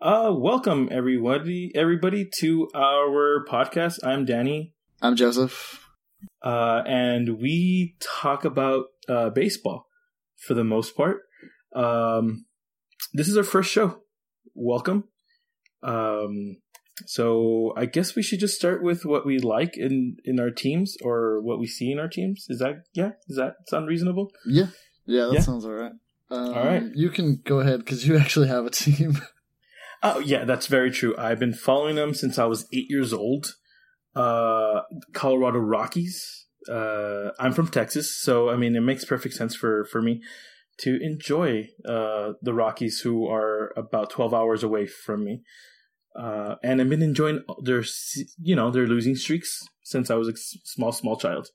Uh, welcome everybody, everybody to our podcast. I'm Danny, I'm Joseph. uh, and we talk about uh, baseball for the most part. Um, this is our first show. Welcome. Um, so I guess we should just start with what we like in in our teams or what we see in our teams. Is that yeah? Does that sound reasonable? Yeah, yeah, that Yeah. sounds all right. Um, All right. you can go ahead because you actually have a team. Oh yeah, that's very true. I've been following them since I was eight years old. Uh, Colorado Rockies. Uh, I'm from Texas, so I mean it makes perfect sense for for me to enjoy uh the Rockies, who are about twelve hours away from me. Uh, and I've been enjoying their you know their losing streaks since I was a small small child.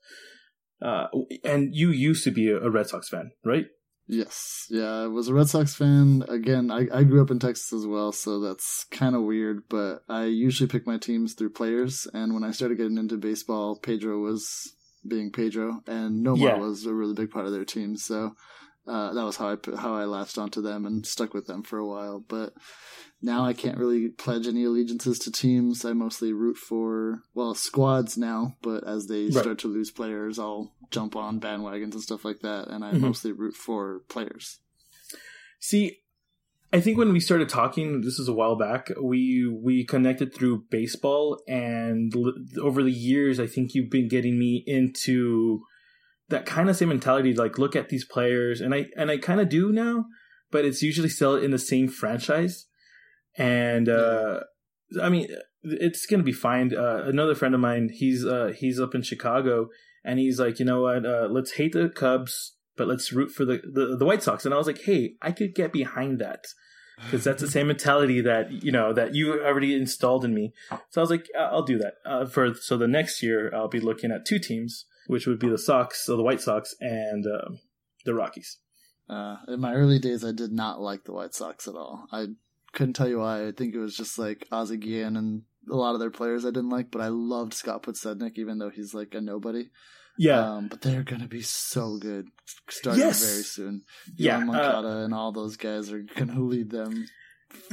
Uh, and you used to be a Red Sox fan, right? Yes, yeah, I was a Red Sox fan. Again, I, I grew up in Texas as well, so that's kind of weird. But I usually pick my teams through players, and when I started getting into baseball, Pedro was being Pedro, and Nomar Yeah. was a really big part of their team. So uh, that was how I how I latched onto them and stuck with them for a while. But now I can't really pledge any allegiances to teams. I mostly root for well squads now, but as they Right. start to lose players, I'll jump on bandwagons and stuff like that. And I Mhm. mostly root for players. See, I think when we started talking, this is a while back. We we connected through baseball, and l- over the years, I think you've been getting me into that kind of same mentality. Like, look at these players, and I and I kind of do now, but it's usually still in the same franchise. And uh, I mean, it's gonna be fine. Uh, another friend of mine, he's uh, he's up in Chicago, and he's like, you know what? Uh, let's hate the Cubs, but let's root for the, the the White Sox. And I was like, hey, I could get behind that because that's the same mentality that you know that you already installed in me. So I was like, "I- I'll do that. Uh, for so the next year, I'll be looking at two teams, which would be the Sox, so the White Sox, and um the Rockies. Uh, in my early days, I did not like the White Sox at all. I couldn't tell you why. I think it was just like Ozzie Guillen and a lot of their players I didn't like, but I loved Scott Podsednik, even though he's like a nobody. Yeah, Um, but they're going to be so good starting Yes. very soon. yeah, Yohan uh, Moncada and all those guys are going to lead them.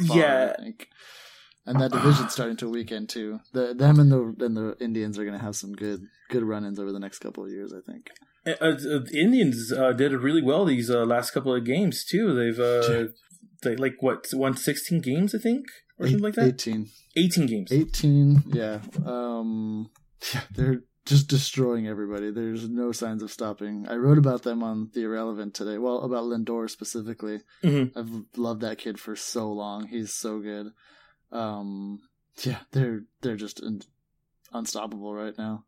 Far, Yeah. And that division's starting to weaken too. The them and the and the Indians are going to have some good good run-ins over the next couple of years. I think. Uh, the Indians uh, did really well these uh, last couple of games too. They've uh, they like what won sixteen games, I think, or something like that. Eighteen. Eighteen games. 18 yeah um yeah they're just destroying everybody there's no signs of stopping i wrote about them on the irrelevant today well about lindor specifically Mhm. i've loved that kid for so long he's so good um yeah they're they're just un- unstoppable right now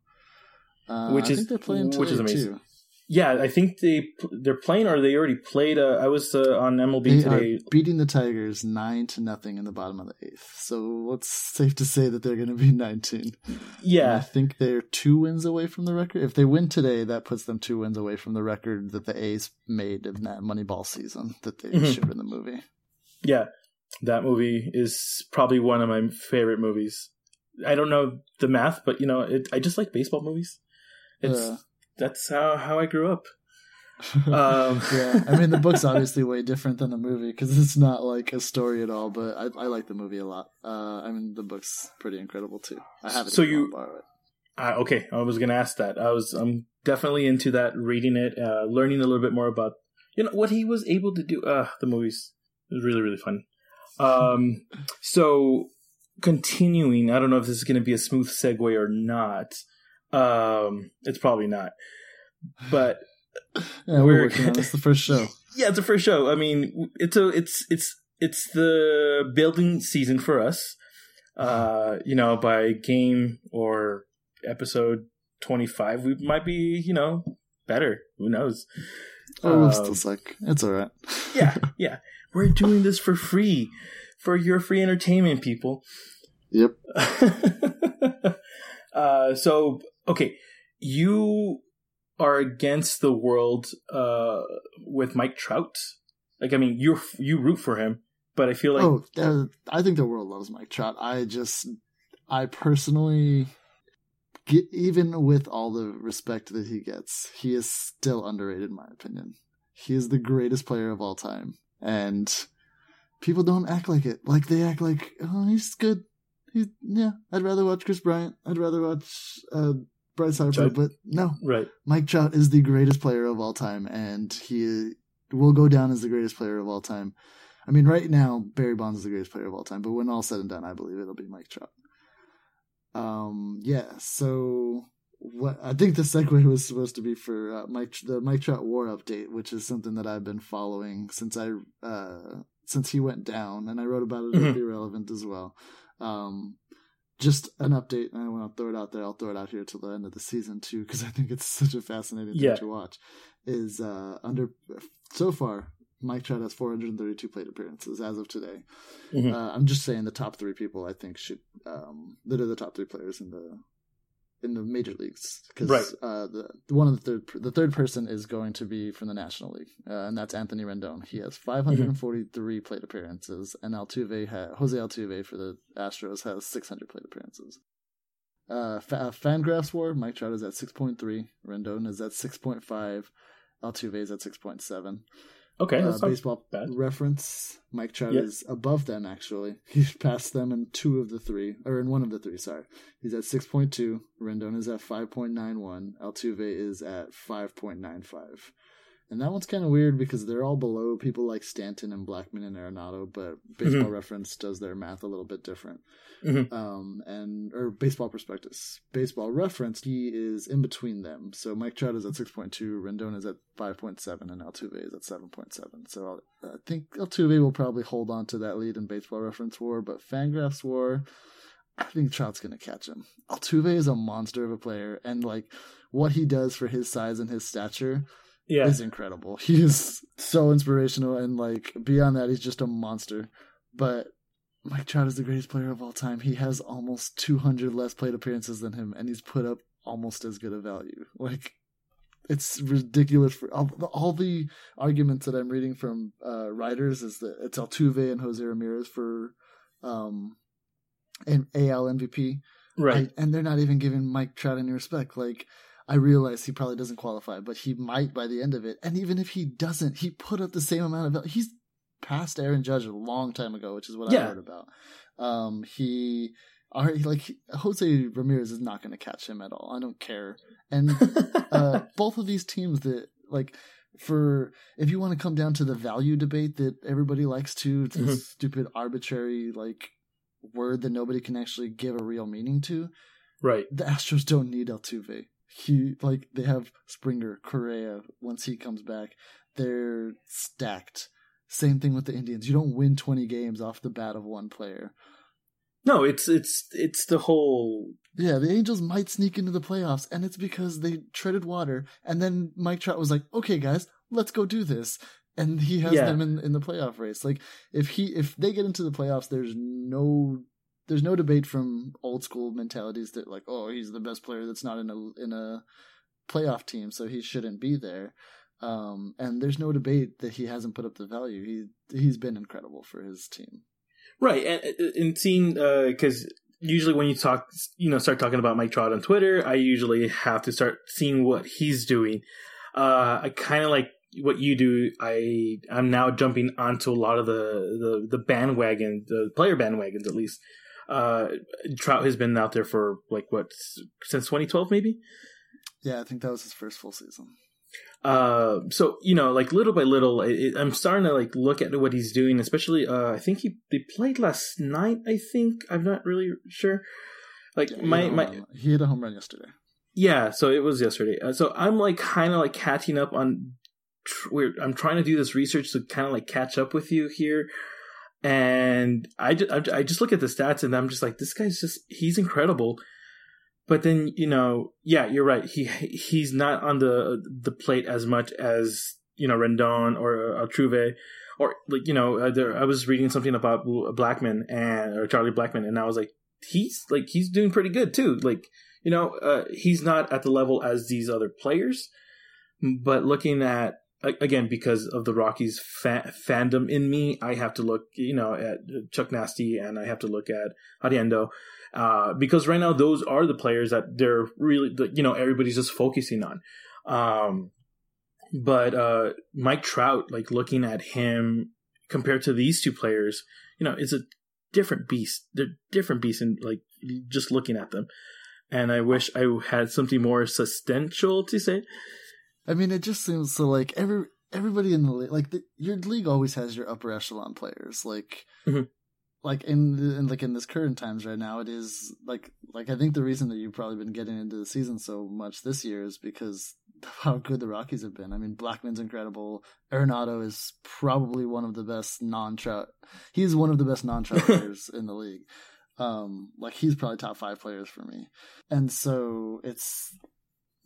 uh, Which I is- think they're playing which is amazing. too. Yeah, I think they they're playing or they already played. Uh, I was uh, on MLB They today. beating the Tigers nine to nothing in the bottom of the eighth. So it's safe to say that they're going to be nineteen. And I think they're two wins away from the record. If they win today, that puts them two wins away from the record that the A's made in that Moneyball season that they Mhm. showed in the movie. yeah, that movie is probably one of my favorite movies. I don't know the math, but you know, it, I just like baseball movies. It's that's how how I grew up. Um, yeah, I mean the book's obviously way different than the movie because it's not like a story at all. But I, I like the movie a lot. Uh, I mean the book's pretty incredible too. I have it. So you- borrow it. Uh, okay, I was gonna ask that. I was I'm definitely into that. Reading it, uh, learning a little bit more about you know what he was able to do. Uh, the movies it was really really fun. Um, so continuing, I don't know if this is gonna be a smooth segue or not. Um, it's probably not, but Yeah, we're we're- working on this. The first show. yeah, it's the first show. I mean, it's a it's it's it's the building season for us. Uh, you know, by game or episode twenty five, we might be you know better. Who knows? Oh, Um, still suck. It's all right. yeah, yeah. We're doing this for free, for your free entertainment, people. Yep. uh, so okay, you are against the world uh, with Mike Trout. Like, I mean, you you root for him, but I feel like oh, I think the world loves Mike Trout. I just, I personally, get, even with all the respect that he gets, he is still underrated, in my opinion. He is the greatest player of all time, and people don't act like it. Like they act like, oh, he's good. He's yeah. I'd rather watch Kris Bryant. I'd rather watch uh, Bryce Harper. But no, Right. Mike Trout is the greatest player of all time, and he will go down as the greatest player of all time. I mean, right now Barry Bonds is the greatest player of all time, but when all said and done, I believe it'll be Mike Trout. Um, yeah. So what I think the segue was supposed to be for uh, Mike the Mike Trout War update, which is something that I've been following since I uh since he went down, and I wrote about it Mhm. at The Irrelevant as well. Um, just an update, and I want to throw it out there. I'll throw it out here till the end of the season too, because I think it's such a fascinating thing to watch. Is uh under so far. Mike Trout has 432 plate appearances as of today. Mhm. Uh, I'm just saying the top three people I think should um, that are the top three players in the in the major leagues because Right. uh, the one of the third the third person is going to be from the National League uh, and that's Anthony Rendon. He has 543 plate appearances and Altuve ha- Jose Altuve for the Astros has 600 plate appearances. Uh, fa- Fangraphs War, Mike Trout is at 6.3, Rendon is at 6.5, Altuve is at 6.7. Okay. Uh, baseball bad. reference. Mike Trout Yeah. is above them actually. He's passed them in two of the three, or in one of the three. Sorry, he's at six point two. Rendon is at five point nine one. Altuve is at five point nine five. And that one's kind of weird because they're all below people like Stanton and Blackmon and Arenado, but Baseball Mhm. Reference does their math a little bit different. Mhm. Um, and or Baseball Prospectus, Baseball Reference, he is in between them. So Mike Trout is at six point two, Rendon is at five point seven, and Altuve is at seven point seven. So I think Altuve will probably hold on to that lead in Baseball Reference War, but Fangraphs War, I think Trout's gonna catch him. Altuve is a monster of a player, and like what he does for his size and his stature Yeah. is incredible. He is so inspirational, and like beyond that, he's just a monster. But Mike Trout is the greatest player of all time. He has almost 200 less plate appearances than him, and he's put up almost as good a value. Like it's ridiculous for all, all the arguments that I'm reading from uh, writers is that it's Altuve and Jose Ramirez for um an AL MVP Right. I- and they're not even giving Mike Trout any respect. Like, I realize he probably doesn't qualify, but he might by the end of it. And even if he doesn't, he put up the same amount of. He's passed Aaron Judge a long time ago, which is what I heard about. Um, he, are like Jose Ramirez is not going to catch him at all. I don't care. And uh, both of these teams that like for if you want to come down to the value debate that everybody likes to, it's Mhm. this stupid arbitrary like word that nobody can actually give a real meaning to. right. The Astros don't need Altuve. He like they have Springer, Correa. Once he comes back, they're stacked. Same thing with the Indians. You don't win twenty games off the bat of one player. No, it's it's it's the whole Yeah, the Angels might sneak into the playoffs, and it's because they treaded water. And then Mike Trout was like, "Okay, guys, let's go do this," and he has Yeah. them in in the playoff race. Like if he if they get into the playoffs, there's no there's no debate from old school mentalities that like, oh, he's the best player that's not in a in a playoff team, so he shouldn't be there. Um, and there's no debate that he hasn't put up the value. He he's been incredible for his team. right and and seeing because usually when you talk you know start talking about Mike Trout on Twitter, I usually have to start seeing what he's doing. Uh, I kind of like what you do. I I'm now jumping onto a lot of the the the bandwagon, the player bandwagons at least. Uh, Trout has been out there for like what since 2012 maybe. Yeah, I think that was his first full season. Uh, so you know, like little by little, it, I'm starting to like look at what he's doing. Especially, uh, I think he they played last night. I think I'm not really sure. Like Yeah, my my he hit a home run yesterday. yeah, so it was yesterday. Uh, so I'm like kind of like catching up on. Tr- we're, I'm trying to do this research to kind of like catch up with you here, and I just I just look at the stats and I'm just like this guy's just he's incredible. But then you know, yeah, you're right. He he's not on the the plate as much as you know Rendon or Altuve, or like you know, uh, there, I was reading something about Blackmon and or Charlie Blackmon, and I was like, he's like he's doing pretty good too. Like you know, uh, he's not at the level as these other players, but looking at again because of the Rockies fa- fandom in me, I have to look, you know, at Chuck Nasty and I have to look at Arenado, uh, because right now those are the players that they're really, you know, everybody's just focusing on. Um, but uh, Mike Trout, like looking at him compared to these two players, you know, it's a different beast. They're different beasts, and like just looking at them. And I wish I had something more substantial to say. I mean, it just seems so like every everybody in the league, like the, your league always has your upper echelon players. Like, mm-hmm. like in, in like in this current times right now, it is like like I think the reason that you've probably been getting into the season so much this year is because how good the Rockies have been. I mean, Blackmon's incredible. Arenado is probably one of the best non-trout. He's one of the best non-trout players in the league. Um, like he's probably top five players for me. And so it's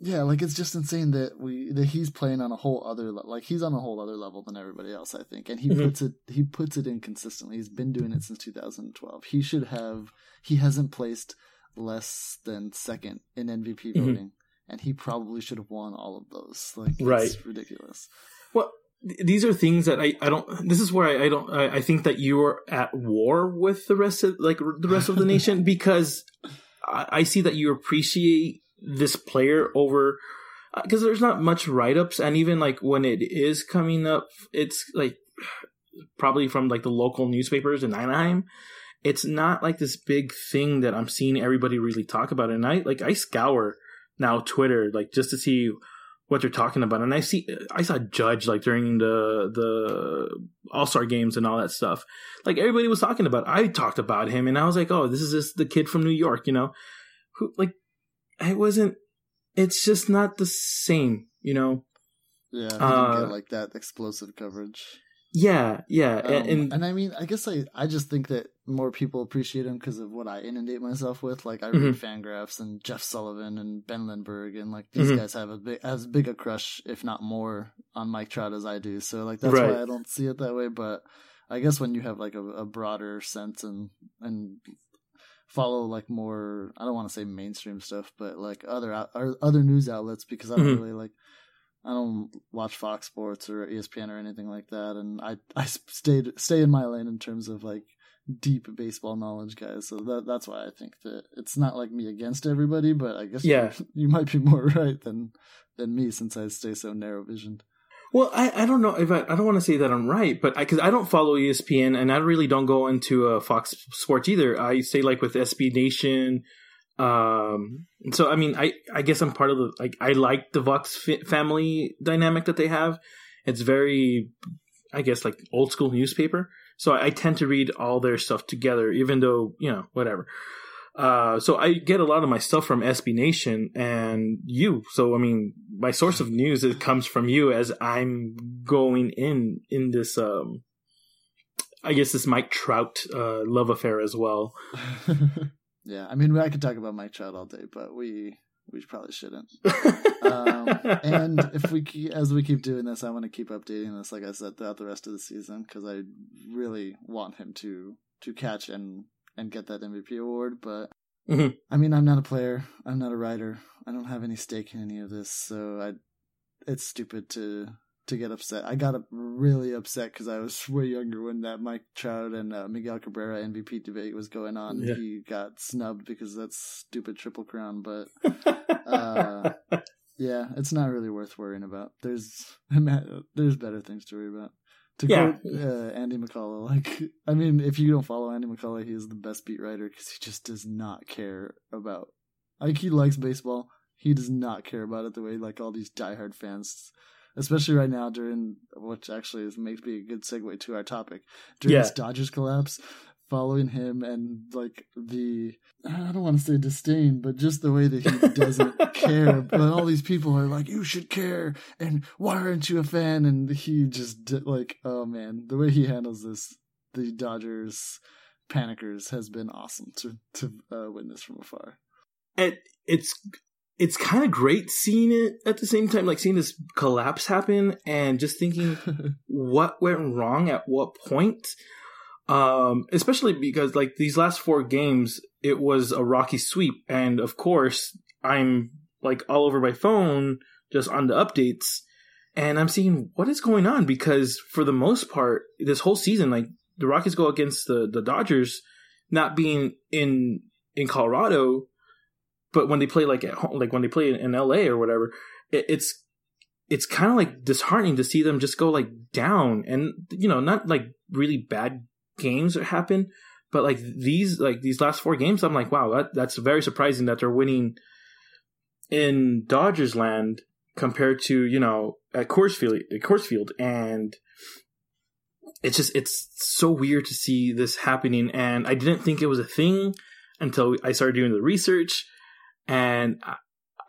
yeah, like it's just insane that we that he's playing on a whole other like he's on a whole other level than everybody else. I think, and he mm-hmm. puts it he puts it in consistently. He's been doing it since 2012. He should have he hasn't placed less than second in MVP mm-hmm. voting, and he probably should have won all of those. Like, right, it's ridiculous. Well, these are things that I, I don't. This is where I, I don't. I, I think that you are at war with the rest of like the rest of the nation because I, I see that you appreciate this player over because uh, there's not much write ups, and even like when it is coming up, it's like probably from like the local newspapers in Anaheim. It's not like this big thing that I'm seeing everybody really talk about, and I like I scour now Twitter like just to see what they're talking about, and I see I saw Judge like during the the All Star games and all that stuff. Like everybody was talking about. I talked about him, and I was like, oh, this is just the kid from New York, you know, who like I wasn't. It's just not the same, you know. Yeah, uh, get like that explosive coverage. Yeah, yeah, um, and, and, and I mean, I guess I I just think that more people appreciate him because of what I inundate myself with. Like I read mm-hmm. Fangraphs and Jeff Sullivan and Ben Lindbergh, and like these mm-hmm. guys have a big as big a crush, if not more, on Mike Trout as I do. So like that's right. why I don't see it that way. But I guess when you have like a, a broader sense and and follow like more I don't want to say mainstream stuff, but like other other news outlets because I don't mm-hmm. really like I don't watch Fox Sports or ESPN or anything like that, and I I stayed stay in my lane in terms of like deep baseball knowledge, guys. So that that's why I think that it's not like me against everybody, but I guess yeah, you, you might be more right than than me since I stay so narrow visioned. Well, I, I don't know if I, I don't want to say that I'm right, but because I, I, don't follow ESPN and I really don't go into uh, Fox Sports either. I stay like with SB Nation. Um, so I mean, I I guess I'm part of the like I like the Vox family dynamic that they have. It's very, I guess, like old school newspaper. So I, I tend to read all their stuff together, even though you know whatever. Uh, so I get a lot of my stuff from SB Nation and you. So I mean, my source of news it comes from you as I'm going in in this. Um, I guess this Mike Trout uh, love affair as well. yeah, I mean, I could talk about Mike Trout all day, but we we probably shouldn't. um, and if we keep, as we keep doing this, I want to keep updating this, like I said, throughout the rest of the season because I really want him to to catch and and get that MVP award. But mm-hmm. I mean, I'm not a player. I'm not a writer. I don't have any stake in any of this, so I. It's stupid to to get upset. I got really upset because I was way younger when that Mike Trout and uh, Miguel Cabrera MVP debate was going on. Yeah. He got snubbed because that's stupid triple crown, but uh, yeah, it's not really worth worrying about. There's there's better things to worry about. To yeah. quote uh, Andy McCullough, like, I mean, if you don't follow Andy McCullough, he is the best beat writer because he just does not care about. Like, he likes baseball. He does not care about it the way like all these diehard fans, especially right now during which actually is, makes me a good segue to our topic during yeah. this Dodgers collapse following him and like the I don't want to say disdain, but just the way that he doesn't care. But all these people are like, "You should care," and why aren't you a fan? And he just did, like, oh man, the way he handles this, the Dodgers panickers has been awesome to to uh, witness from afar. And it's it's kind of great seeing it at the same time, like seeing this collapse happen and just thinking what went wrong at what point. Um, especially because like these last four games, it was a rocky sweep, and of course, I'm like all over my phone just on the updates, and I'm seeing what is going on because for the most part, this whole season, like the Rockies go against the the Dodgers, not being in in Colorado, but when they play like at home, like when they play in, LA or whatever, it, it's it's kind of like disheartening to see them just go like down. And you know not like really bad games happen but like these like these last four games i'm like wow that, that's very surprising that they're winning in dodgers land compared to you know at Coors Field, at Coors Field. And it's just it's so weird to see this happening. And i didn't think it was a thing until i started doing the research. And i,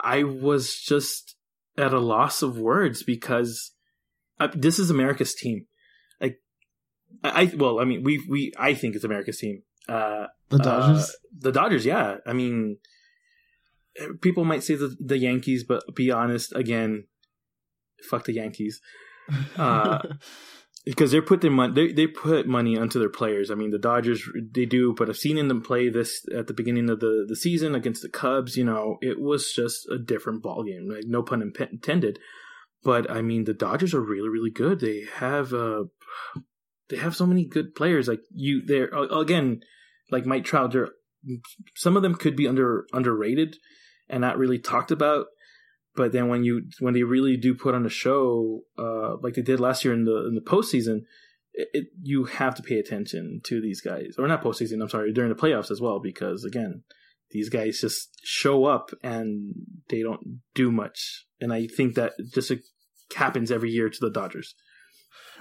I was just at a loss of words because uh, this is America's team. I, I well, I mean, we we I think it's America's team. Uh, the Dodgers, uh, the Dodgers, yeah. I mean, people might say the the Yankees, but be honest, again, fuck the Yankees. Uh, because they're put their money they, they put money onto their players. I mean the Dodgers they do, but I've seen them play this at the beginning of the, the season against the Cubs, you know, it was just a different ball game. Like no pun intended. But I mean the Dodgers are really, really good. They have uh they have so many good players. Like you they're again, like Mike Trout, some of them could be under underrated and not really talked about but then when you when they really do put on a show, uh, like they did last year in the in the postseason, it, it, you have to pay attention to these guys, or not postseason. I'm sorry, during the playoffs as well, because again, these guys just show up and they don't do much, and I think that just happens every year to the Dodgers.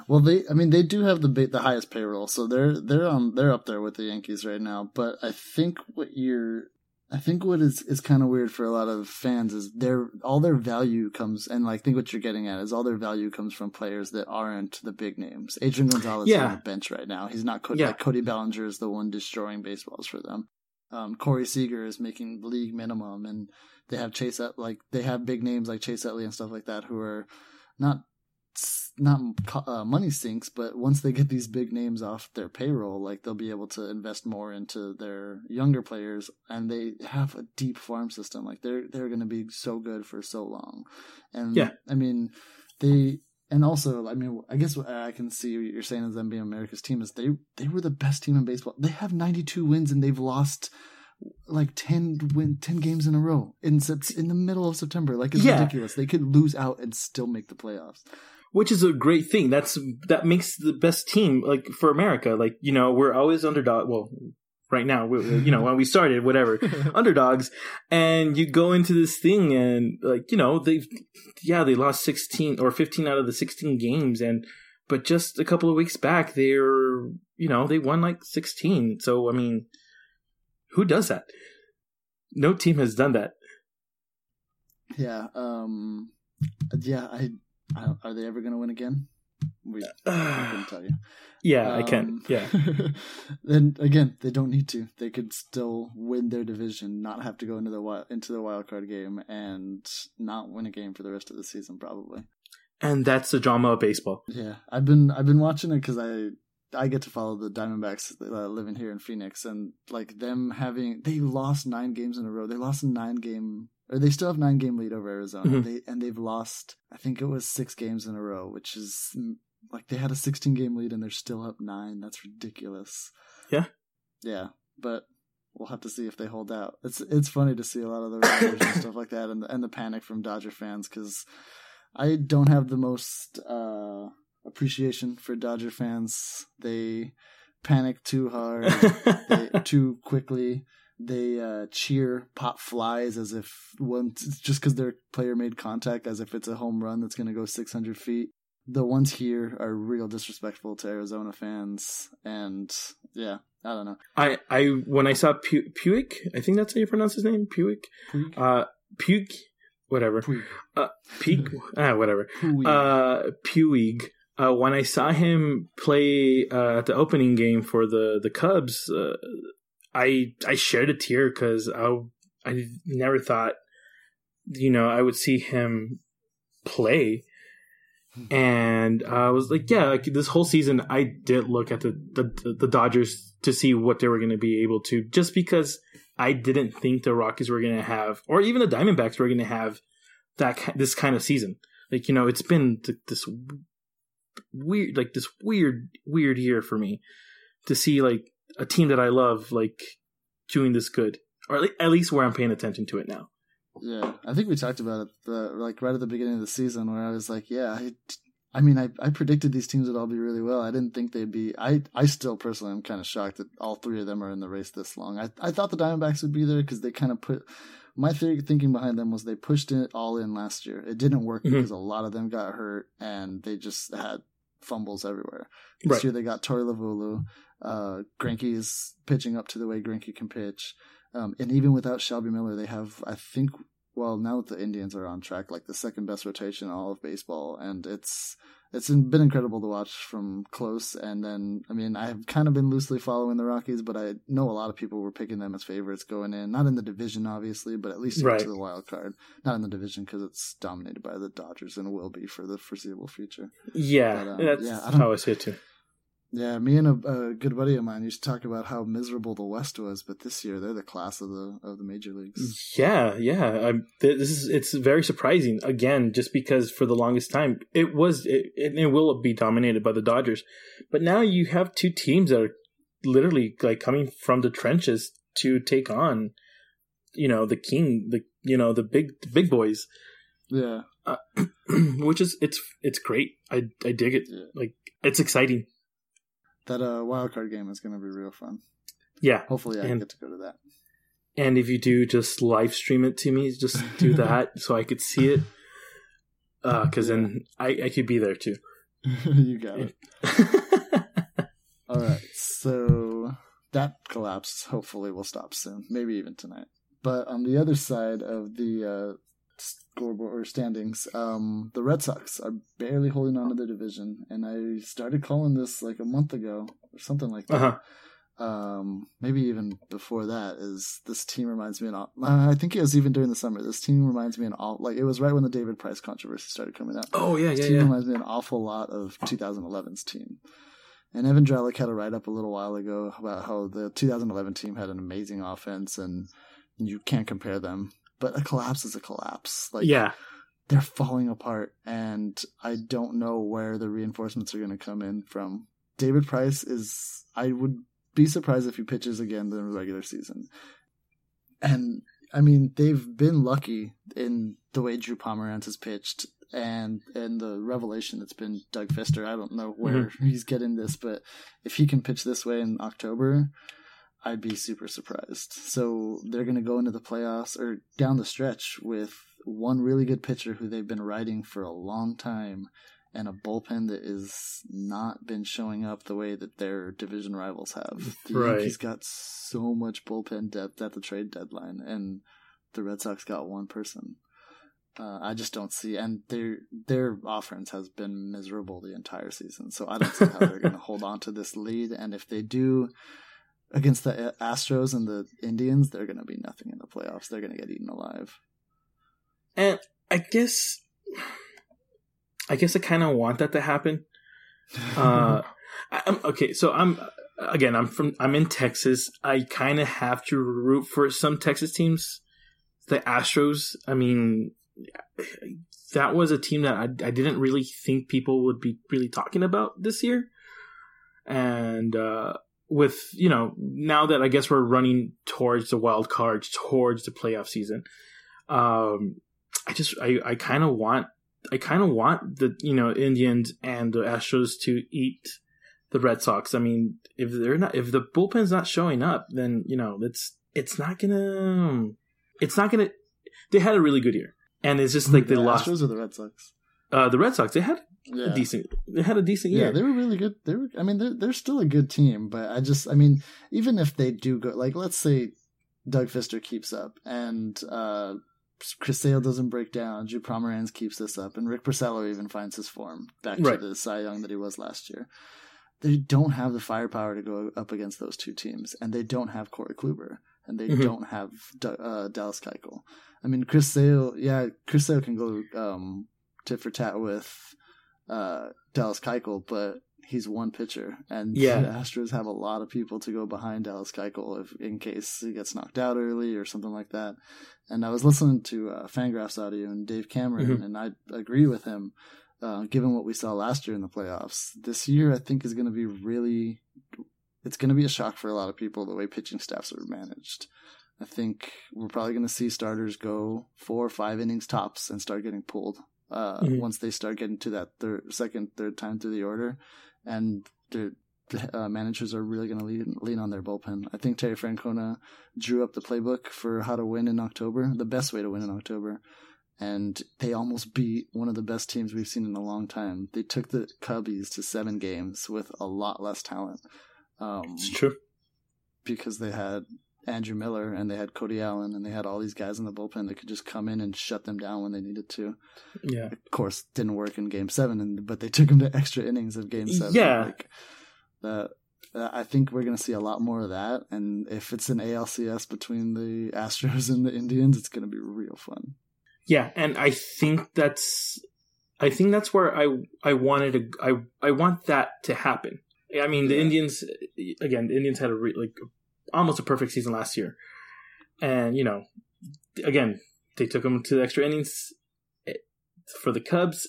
Well, they, I mean, they do have the the highest payroll, so they're they're on they're up there with the Yankees right now. But I think what you're I think what is is kind of weird for a lot of fans is their all their value comes and like, think what you're getting at is all their value comes from players that aren't the big names. Adrian Gonzalez yeah. is on the bench right now. He's not Cody, yeah. like Cody Bellinger is the one destroying baseballs for them. Um, Corey Seager is making league minimum, and they have Chase like they have big names like Chase Utley and stuff like that who are not not uh, money sinks, but once they get these big names off their payroll, like they'll be able to invest more into their younger players, and they have a deep farm system. Like they're they're going to be so good for so long, and yeah, I mean they and also I mean I guess what I can see what you're saying as them being America's team is they they were the best team in baseball. They have 92 wins and they've lost like 10 win 10 games in a row in in the middle of September. Like it's yeah. ridiculous. They could lose out and still make the playoffs which is a great thing. That's that makes the best team like for America. Like you know, we're always underdog. Well, right now, we, you know, when we started, whatever, underdogs, and you go into this thing and like you know they've yeah they lost sixteen or fifteen out of the sixteen games, and but just a couple of weeks back they're you know they won like sixteen. So I mean, who does that? No team has done that. Yeah. Um. Yeah. I are they ever going to win again? We, I can tell you. Yeah, um, I can. Yeah. then again, they don't need to. They could still win their division, not have to go into the wild, into the wild card game, and not win a game for the rest of the season, probably. And that's the drama of baseball. Yeah, I've been I've been watching it because I I get to follow the Diamondbacks uh, living here in Phoenix, and like them having they lost nine games in a row. They lost a nine game or they still have nine game lead over Arizona. Mm-hmm. They and they've lost I think it was six games in a row, which is mm, like they had a 16 game lead and they're still up nine. That's ridiculous. Yeah, yeah, but we'll have to see if they hold out. It's it's funny to see a lot of the and stuff like that, and the, and the panic from Dodger fans because I don't have the most uh, appreciation for Dodger fans. They panic too hard, they, too quickly they uh, cheer pop flies as if one just because their player made contact as if it's a home run that's going to go 600 feet the ones here are real disrespectful to arizona fans and yeah i don't know i i when i saw Pu- Puig, i think that's how you pronounce his name Puig. Puig. uh Puig, whatever Puig. uh ah whatever Puig. uh Puig uh, when I saw him play uh, at the opening game for the the Cubs, uh, I I shed a tear because I I never thought you know I would see him play, hmm. and I was like, yeah, like this whole season I did look at the the, the Dodgers to see what they were going to be able to, just because I didn't think the Rockies were going to have, or even the Diamondbacks were going to have that this kind of season. Like you know, it's been this weird, like this weird, weird year for me to see like a team that I love like doing this good, or at least where I'm paying attention to it now. Yeah, I think we talked about it uh, like right at the beginning of the season where I was like, yeah, I, I mean, I, I predicted these teams would all be really well. I didn't think they'd be. I I still personally am kind of shocked that all three of them are in the race this long. I I thought the Diamondbacks would be there because they kind of put. My theory thinking behind them was they pushed it all in last year. It didn't work mm-hmm. because a lot of them got hurt and they just had fumbles everywhere. This right. year they got Torey Lovullo. Uh, is pitching up to the way Greinke can pitch. Um, and even without Shelby Miller, they have, I think, well, now that the Indians are on track, like the second best rotation in all of baseball, and it's it's been incredible to watch from close. And then, I mean, I've kind of been loosely following the Rockies, but I know a lot of people were picking them as favorites going in. Not in the division, obviously, but at least right. to the wild card. Not in the division because it's dominated by the Dodgers and will be for the foreseeable future. Yeah, but, um, that's yeah, I how I see it too. Yeah, me and a, a, good buddy of mine used to talk about how miserable the West was, but this year they're the class of the of the major leagues. Yeah, yeah. I, this is it's very surprising again, just because for the longest time it was it, it will be dominated by the Dodgers, but now you have two teams that are literally like coming from the trenches to take on, you know, the king, the you know the big the big boys. Yeah, uh, which is it's it's great. I I dig it. Yeah. Like it's exciting that uh, wild card game is going to be real fun. Yeah, hopefully I and, get to go to that. And if you do, just live stream it to me. Just do that so I could see it. Because uh, then I, I could be there too. you got it. All right, so that collapse hopefully will stop soon, maybe even tonight. But on the other side of the uh, scoreboard or standings, um, the Red Sox are barely holding on to the division, and I started calling this like a month ago or something like that. Uh-huh. Um, maybe even before that. Is this team reminds me an? I think it was even during the summer. This team reminds me an all like it was right when the David Price controversy started coming out. Oh yeah, this yeah, team yeah. reminds me an awful lot of 2011's team. And Evan Drellich had a write up a little while ago about how the 2011 team had an amazing offense and you can't compare them but a collapse is a collapse. Like yeah, they're falling apart, and I don't know where the reinforcements are going to come in from. David Price is. I would be surprised if he pitches again in the regular season. And I mean, they've been lucky in the way Drew Pomeranz has pitched, and and the revelation that's been Doug Fister. I don't know where mm-hmm. he's getting this, but if he can pitch this way in October, I'd be super surprised. So they're going to go into the playoffs or down the stretch with one really good pitcher who they've been riding for a long time and a bullpen that has not been showing up the way that their division rivals have. The right. Yankees got so much bullpen depth at the trade deadline, and the Red Sox got one person. Uh, I just don't see, and their their offense has been miserable the entire season. So I don't see how they're going to hold on to this lead. And if they do, against the Astros and the Indians, they're going to be nothing in the playoffs. They're going to get eaten alive. And I guess, I guess I kind of want that to happen. Uh, I, am okay. So I'm again. I'm from. I'm in Texas. I kind of have to root for some Texas teams. The Astros. I mean, that was a team that I, I didn't really think people would be really talking about this year, and. uh with you know now that I guess we're running towards the wild cards, towards the playoff season, um, I just I, I kind of want I kind of want the you know Indians and the Astros to eat the Red Sox. I mean, if they're not if the bullpen's not showing up, then you know it's it's not gonna it's not gonna. They had a really good year, and it's just like the they lost. Astros or the Red Sox? Uh, the Red Sox. They had yeah. a decent. They had a decent year. Yeah, they were really good. They were. I mean, they're they're still a good team, but I just, I mean, even if they do go, like, let's say Doug Fister keeps up and uh, Chris Sale doesn't break down, Drew Pomeranz keeps this up, and Rick Porcello even finds his form back right. to the Cy Young that he was last year. They don't have the firepower to go up against those two teams, and they don't have Corey Kluber, and they mm-hmm. don't have uh, Dallas Keuchel. I mean, Chris Sale, yeah, Chris Sale can go um, tit for tat with uh, Dallas Keuchel, but he's one pitcher, and yeah. the Astros have a lot of people to go behind Dallas Keuchel if in case he gets knocked out early or something like that. And I was listening to uh, Fangraphs audio and Dave Cameron, mm-hmm. and I agree with him. Uh, given what we saw last year in the playoffs, this year I think is going to be really, it's going to be a shock for a lot of people the way pitching staffs are managed. I think we're probably going to see starters go four or five innings tops and start getting pulled uh, mm-hmm. once they start getting to that third, second, third time through the order, and the uh, managers are really going to lean, lean on their bullpen. I think Terry Francona drew up the playbook for how to win in October, the best way to win in October, and they almost beat one of the best teams we've seen in a long time. They took the Cubbies to seven games with a lot less talent. Um, it's true because they had Andrew Miller and they had Cody Allen and they had all these guys in the bullpen that could just come in and shut them down when they needed to. Yeah. Of course, didn't work in game seven, and but they took them to extra innings of game seven. Yeah. Like, that, I think we're going to see a lot more of that. And if it's an ALCS between the Astros and the Indians, it's going to be real fun. Yeah. And I think that's, I think that's where I, I wanted to, I, I want that to happen. I mean, the. Indians, again, the Indians had a re, like almost a perfect season last year, and you know, again, they took them to the extra innings eh, for the Cubs,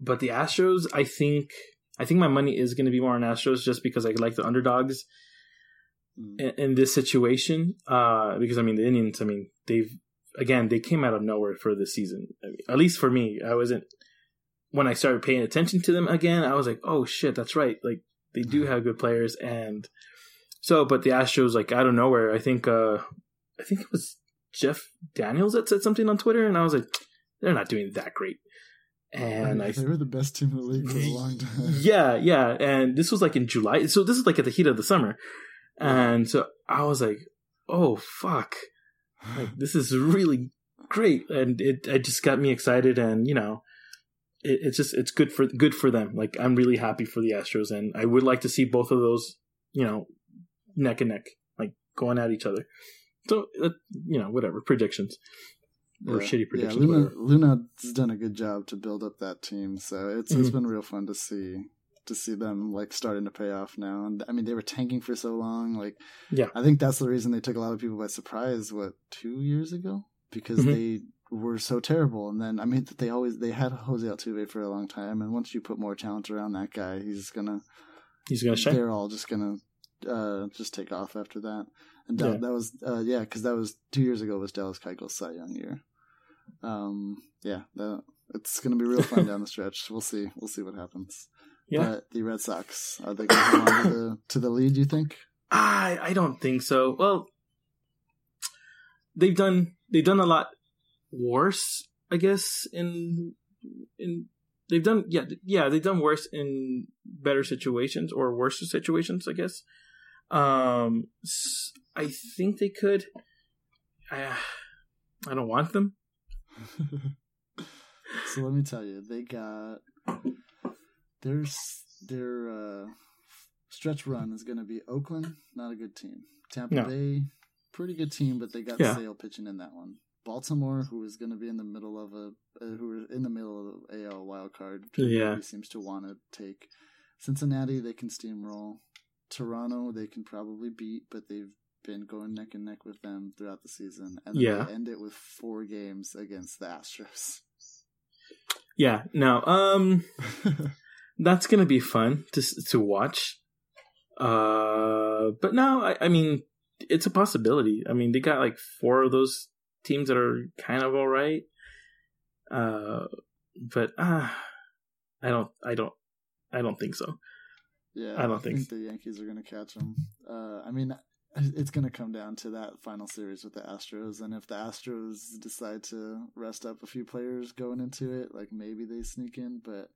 but the Astros, I think, I think my money is going to be more on Astros just because I like the underdogs mm. in, in, this situation. Uh, because I mean, the Indians, I mean, they've again they came out of nowhere for this season. I mean, at least for me, I wasn't when I started paying attention to them again. I was like, oh shit, that's right. Like they do have good players, and so, but the Astros, like out of nowhere, I think, uh I think it was Jeff Daniels that said something on Twitter, and I was like, they're not doing that great. And I, they were the best team in the league for a long time. Yeah, yeah, and this was like in July, so this is like at the heat of the summer, and so I was like, oh fuck, like this is really great, and it it just got me excited, and you know, it, it's just it's good for good for them. Like I'm really happy for the Astros, and I would like to see both of those, you know, neck and neck, like going at each other. So uh, you know, whatever predictions or yeah. shitty predictions. Yeah, Luhnow Luhnow's done a good job to build up that team, so it's mm-hmm. it's been real fun to see to see them like starting to pay off now. And I mean, they were tanking for so long. Like, yeah, I think that's the reason they took a lot of people by surprise. What two years ago? Because mm-hmm. they were so terrible. And then I mean they always they had Jose Altuve for a long time, and once you put more talent around that guy, he's gonna he's gonna shine. They're all just gonna uh, just take off after that. And that, yeah. that was uh, yeah, because that was two years ago was Dallas Keuchel's Cy Young year. Um, yeah, that, it's gonna be real fun down the stretch. We'll see. We'll see what happens. Yeah. But the Red Sox are they going to on to the to the lead? You think? I I don't think so. Well, they've done they've done a lot worse, I guess. In in they've done yeah yeah they've done worse in better situations or worse situations, I guess. Um, I think they could. I I don't want them. so let me tell you, they got there's their uh, stretch run is going to be Oakland, not a good team. Tampa no. Bay, pretty good team, but they got yeah. Sale pitching in that one. Baltimore, who is going to be in the middle of a uh, who are in the middle of AL wild card, yeah, seems to want to take Cincinnati. They can steamroll. Toronto, they can probably beat, but they've been going neck and neck with them throughout the season, and then yeah. they end it with four games against the Astros. Yeah, no, um, that's gonna be fun to to watch. Uh, but no, I, I mean, it's a possibility. I mean, they got like four of those teams that are kind of all right. Uh, but uh, I don't, I don't, I don't think so. Yeah, I don't I think, think, the Yankees are going to catch them. Uh, I mean, it's going to come down to that final series with the Astros, and if the Astros decide to rest up a few players going into it, like maybe they sneak in. But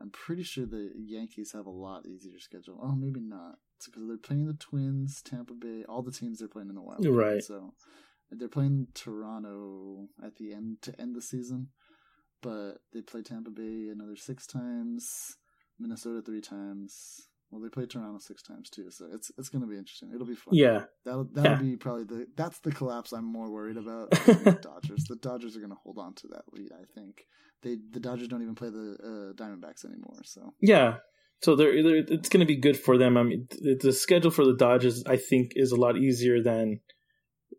I'm pretty sure the Yankees have a lot easier schedule. Oh, maybe not, because they're playing the Twins, Tampa Bay, all the teams they're playing in the Wild. Right. So they're playing Toronto at the end to end the season, but they play Tampa Bay another six times, Minnesota three times. Well, they play Toronto six times too, so it's it's going to be interesting. It'll be fun. Yeah, that'll that'll yeah. be probably the that's the collapse I'm more worried about. the Dodgers. The Dodgers are going to hold on to that lead. I think they the Dodgers don't even play the uh, Diamondbacks anymore. So yeah, so they're, they're it's going to be good for them. I mean, the schedule for the Dodgers I think is a lot easier than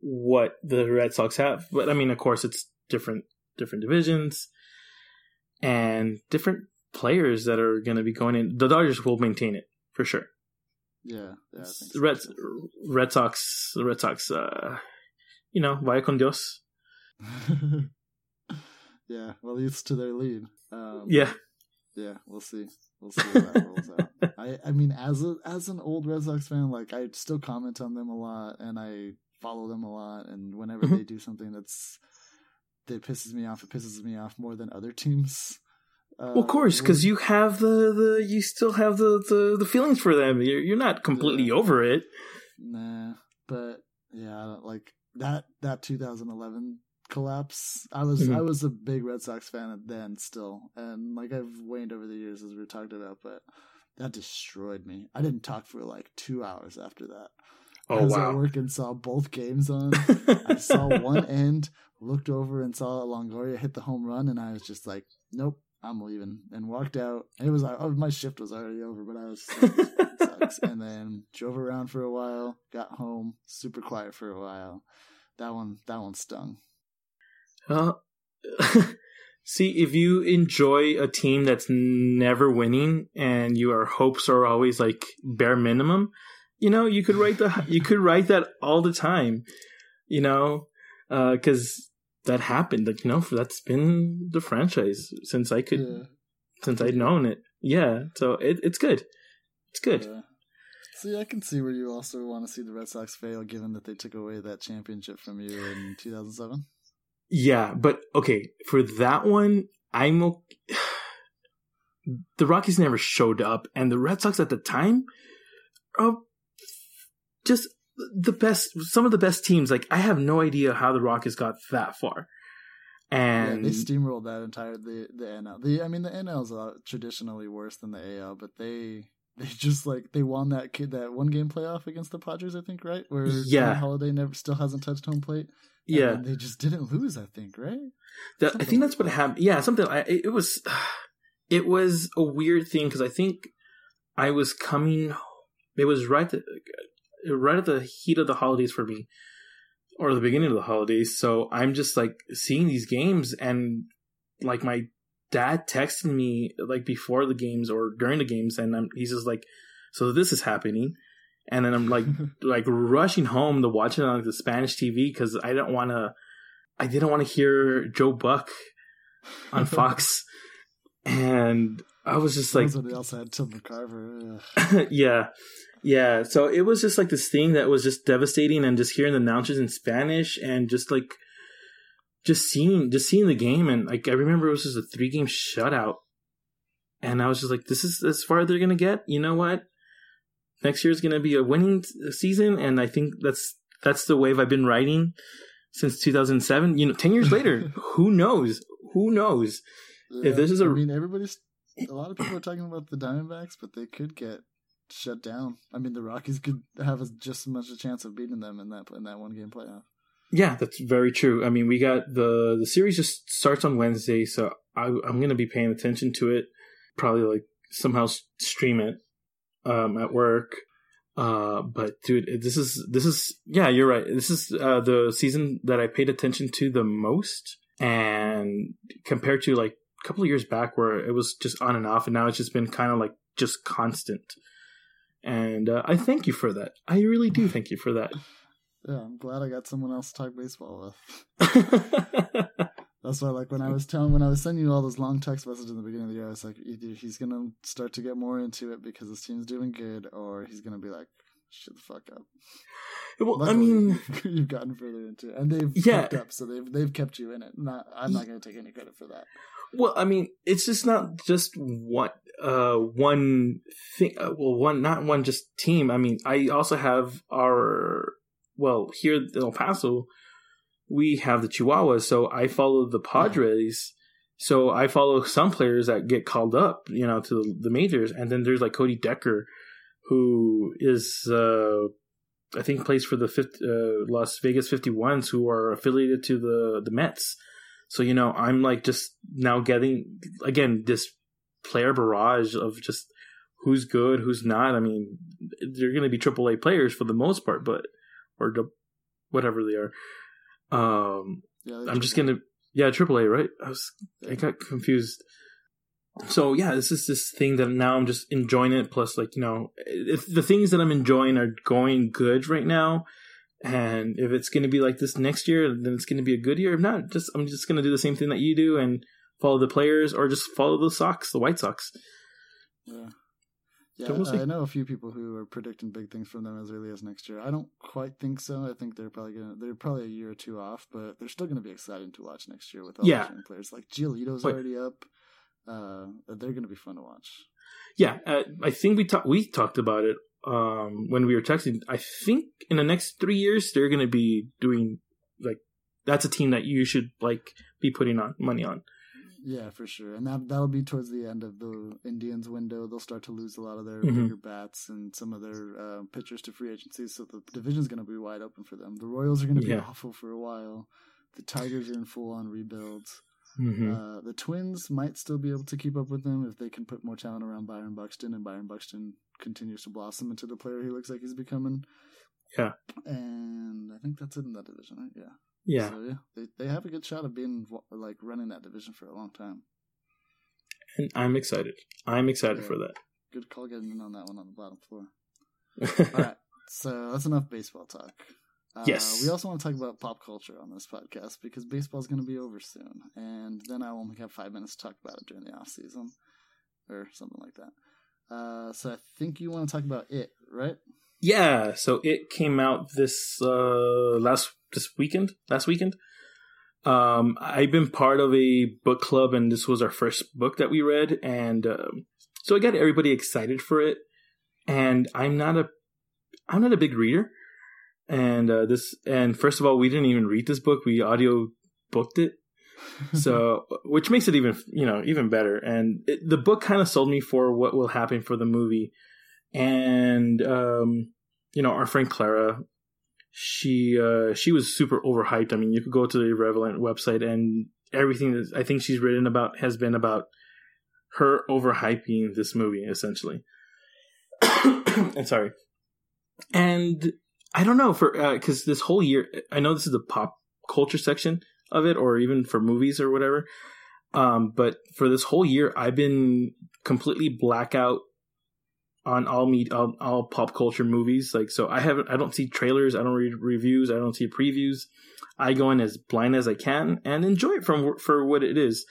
what the Red Sox have. But I mean, of course, it's different different divisions and different players that are going to be going in. The Dodgers will maintain it for sure. Yeah, yeah. So Red Red Sox, Red Sox. Uh, you know, vaya con Dios. yeah, well, it's to their lead. Um, yeah, yeah, we'll see. We'll see how that rolls out. I, I mean, as a as an old Red Sox fan, like I still comment on them a lot, and I follow them a lot. And whenever mm-hmm. they do something that's that pisses me off, it pisses me off more than other teams. Uh, well, of course, because you have the, the you still have the, the, the feelings for them. You're you're not completely yeah. over it. Nah, but yeah, like that that 2011 collapse. I was mm-hmm. I was a big Red Sox fan then still, and like I've waned over the years as we talked about, but that destroyed me. I didn't talk for like two hours after that. Oh as wow! I work and saw both games on. I saw one end, looked over and saw Longoria hit the home run, and I was just like, "Nope, I'm leaving," and walked out. It was oh, my shift was already over, but I was. Like, and then drove around for a while, got home, super quiet for a while. That one, that one stung. Uh, see, if you enjoy a team that's never winning and your hopes are always like bare minimum, you know, you could write the you could write that all the time, you know, because uh, that happened. Like you know, that's been the franchise since I could, yeah. since I'd known it. Yeah, so it, it's good. It's good. Yeah. See, I can see where you also want to see the Red Sox fail, given that they took away that championship from you in 2007. Yeah, but okay, for that one, I'm okay. the Rockies never showed up, and the Red Sox at the time are just the best, some of the best teams. Like I have no idea how the Rockies got that far. And yeah, they steamrolled that entire the the NL. The I mean the NL is uh, traditionally worse than the AL, but they they just like they won that kid that one game playoff against the Padres, I think, right? Where yeah, Holliday never still hasn't touched home plate. Yeah, they just didn't lose. I think, right? That, I think that's what happened. Yeah, something. I, it was, it was a weird thing because I think I was coming. It was right, the, right at the heat of the holidays for me, or the beginning of the holidays. So I'm just like seeing these games and like my dad texted me like before the games or during the games, and I'm, he's just like, "So this is happening." and then I'm like like rushing home to watch it on like, the Spanish TV because I don't want to. I didn't want to hear Joe Buck on Fox, and I was just like, somebody else had Tim McCarver. yeah, yeah. So it was just like this thing that was just devastating, and just hearing the announcers in Spanish, and just like just seeing just seeing the game, and like I remember it was just a three game shutout, and I was just like, this is as far as they're gonna get. You know what? next year is going to be a winning season, and I think that's that's the wave I've been riding since 2007. You know, ten years later, who knows? Who knows yeah, if this is a? I mean, everybody's. A lot of people are talking about the Diamondbacks, but they could get shut down. I mean, the Rockies could have just as much a chance of beating them in that in that one game playoff. Yeah, that's very true. I mean, we got the the series just starts on Wednesday, so I, I'm going to be paying attention to it. Probably like somehow stream it um, at work. Uh, but dude, this is this is yeah, you're right. This is uh, the season that I paid attention to the most, and compared to like a couple of years back where it was just on and off, and now it's just been kind of like just constant. And uh, I thank you for that. I really do thank you for that. Yeah, I'm glad I got someone else to talk baseball with. That's why, like, when I was telling, when I was sending you all those long text messages in the beginning of the year, I was like, either he's gonna start to get more into it because his team's doing good, or he's gonna be like, shut the fuck up. Well, Luckily, I mean, you've gotten further into it, and they've yeah. up, so they've they've kept you in it. Not, I'm not gonna take any credit for that. Well, I mean, it's just not just one, uh, one thing. Uh, well, one, not one just team. I mean, I also have our, well, here in El Paso, we have the Chihuahuas, so I follow the Padres. So I follow some players that get called up, you know, to the, the majors, and then there's like Cody Decker, who is, uh, I think, plays for the uh, Las Vegas 51s, who are affiliated to the the Mets. So you know, I'm like just now getting again this player barrage of just who's good, who's not. I mean, they're going to be AAA players for the most part, but or whatever they are. Um, yeah, I'm just gonna yeah, AAA, right? I was I got confused. So yeah, this is this thing that now I'm just enjoying it. Plus, like you know, if the things that I'm enjoying are going good right now, And if it's going to be like this next year, then it's going to be a good year. If not, just I'm just going to do the same thing that you do and follow the players, or just follow the Sox, the White Sox. Yeah. Yeah, So we'll. I know a few people who are predicting big things from them as early as next year. I don't quite think so. I think they're probably gonna they're probably a year or two off, but they're still gonna be exciting to watch next year with all Yeah. the young players. Like Giolito's But- already up. Uh, they're gonna be fun to watch. Yeah, uh, I think we talked we talked about it um, when we were texting. I think in the next three years they're going to be doing like that's a team that you should like be putting on money on. Yeah, for sure. And that that'll be towards the end of the Indians window. They'll start to lose a lot of their Mhm. bigger bats and some of their uh, pitchers to free agency. So the division's going to be wide open for them. The Royals are going to be Yeah. awful for a while. The Tigers are in full on rebuilds. Mm-hmm. Uh, the Twins might still be able to keep up with them if they can put more talent around Byron Buxton, and Byron Buxton continues to blossom into the player he looks like he's becoming. Yeah. And I think that's it in that division, right? Yeah. yeah, So yeah, they they have a good shot of being like running that division for a long time. and I'm excited. I'm excited Yeah. for that. Good call getting in on that one on the bottom floor. All right, so that's enough baseball talk. Uh, Yes. We also want to talk about pop culture on this podcast because baseball is going to be over soon, and then I only have five minutes to talk about it during the off season or something like that. Uh, so I think you want to talk about it, right? Yeah, so it came out this uh last this weekend, last weekend. Um I've been part of a book club and this was our first book that we read and um so I got everybody excited for it and I'm not a I'm not a big reader. And uh this and first of all, we didn't even read this book, we audio booked it. So which makes it even, you know, even better and it, the book kind of sold me for what will happen for the movie and um, you know our friend Clara, she uh, she was super overhyped. I mean, you could go to the Relevant website and everything that I think she's written about has been about her overhyping this movie essentially. and sorry, and I don't know for because this whole year I know this is the pop culture section of it, or even for movies or whatever. Um, but for this whole year, I've been completely blackout on all media, all, all pop culture movies. Like, so I haven't, I don't see trailers, I don't read reviews, I don't see previews. I go in as blind as I can and enjoy it from for what it is.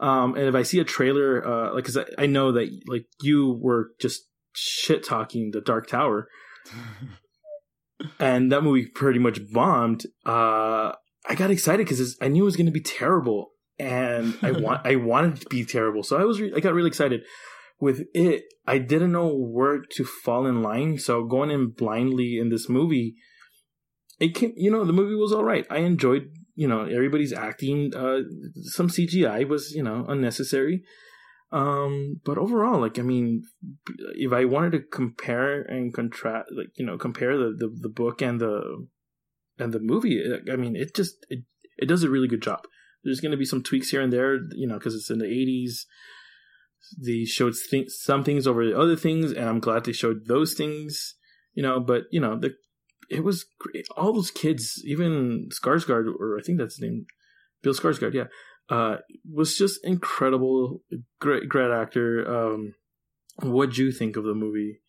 Um, and if I see a trailer, uh, like, cause I, I know that like you were just shit talking the Dark Tower, and that movie pretty much bombed. Uh, I got excited because I knew it was going to be terrible, and I want I wanted it to be terrible. So I was re- I got really excited with it. I didn't know where to fall in line, so going in blindly in this movie, it can you know the movie was all right. I enjoyed you know everybody's acting. Uh, some CGI was you know unnecessary. Um, but overall, like I mean, if I wanted to compare and contrast, like you know, compare the, the, the book and the and the movie, I mean, it just it, it does a really good job. There's going to be some tweaks here and there, you know, because it's in the '80s. They showed th- some things over the other things, and I'm glad they showed those things, you know. But you know, the it was great. all those kids, even Skarsgård, or I think that's his name, Bill Skarsgård, yeah uh, was just incredible. Great, great actor. Um, what do you think of the movie?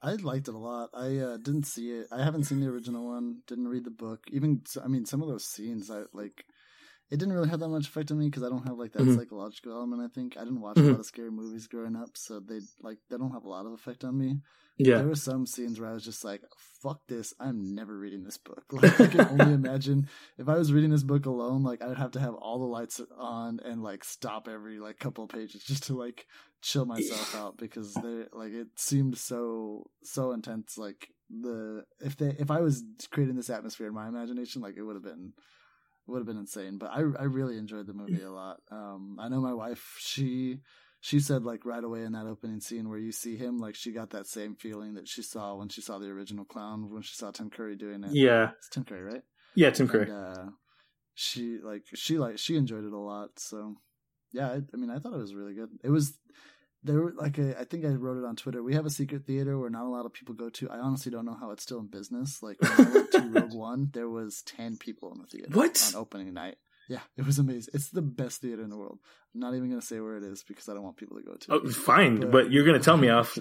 I liked it a lot. I uh, didn't see it. I haven't seen the original one. Didn't read the book. Even I mean, some of those scenes, I like. It didn't really have that much effect on me because I don't have like that Mhm. psychological element. I think I didn't watch Mhm. a lot of scary movies growing up, so they like they don't have a lot of effect on me. Yeah, There were some scenes where I was just like, "Fuck this! I'm never reading this book." Like I can only imagine if I was reading this book alone, like I'd have to have all the lights on and like stop every like couple of pages just to like chill myself out because they like it seemed so so intense. Like the if they if I was creating this atmosphere in my imagination, like it would have been would have been insane. But I I really enjoyed the movie a lot. Um, I know my wife she she said like right away in that opening scene where you see him, like she got that same feeling that she saw when she saw the original clown when she saw Tim Curry doing it. yeah, It's Tim Curry, right? yeah. Tim Curry. And, uh, she like she like she enjoyed it a lot. So yeah, I, I mean, I thought it was really good. It was there like a, I think I wrote it on Twitter. We have a secret theater where not a lot of people go to. I honestly don't know how it's still in business. Like when I went to Rogue One, there was ten people in the theater What? on opening night. Yeah, it was amazing. It's the best theater in the world. I'm not even gonna say where it is because I don't want people to go to. Oh, fine, But- but you're gonna tell me off.